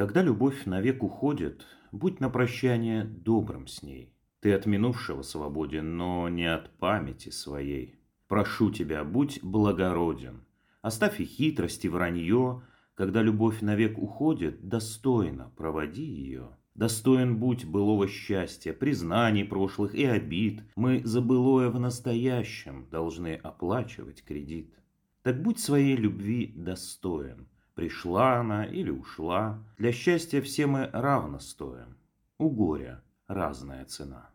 Когда любовь навек уходит, будь на прощание добрым с ней. Ты от минувшего свободен, но не от памяти своей. Прошу тебя, будь благороден. Оставь и хитрость, и вранье. Когда любовь навек уходит, достойно проводи ее. Достоин будь былого счастья, признаний прошлых и обид. Мы за былое в настоящем должны оплачивать кредит. Так будь своей любви достоин. Пришла она или ушла, для счастья все мы равно стоим. У горя разная цена.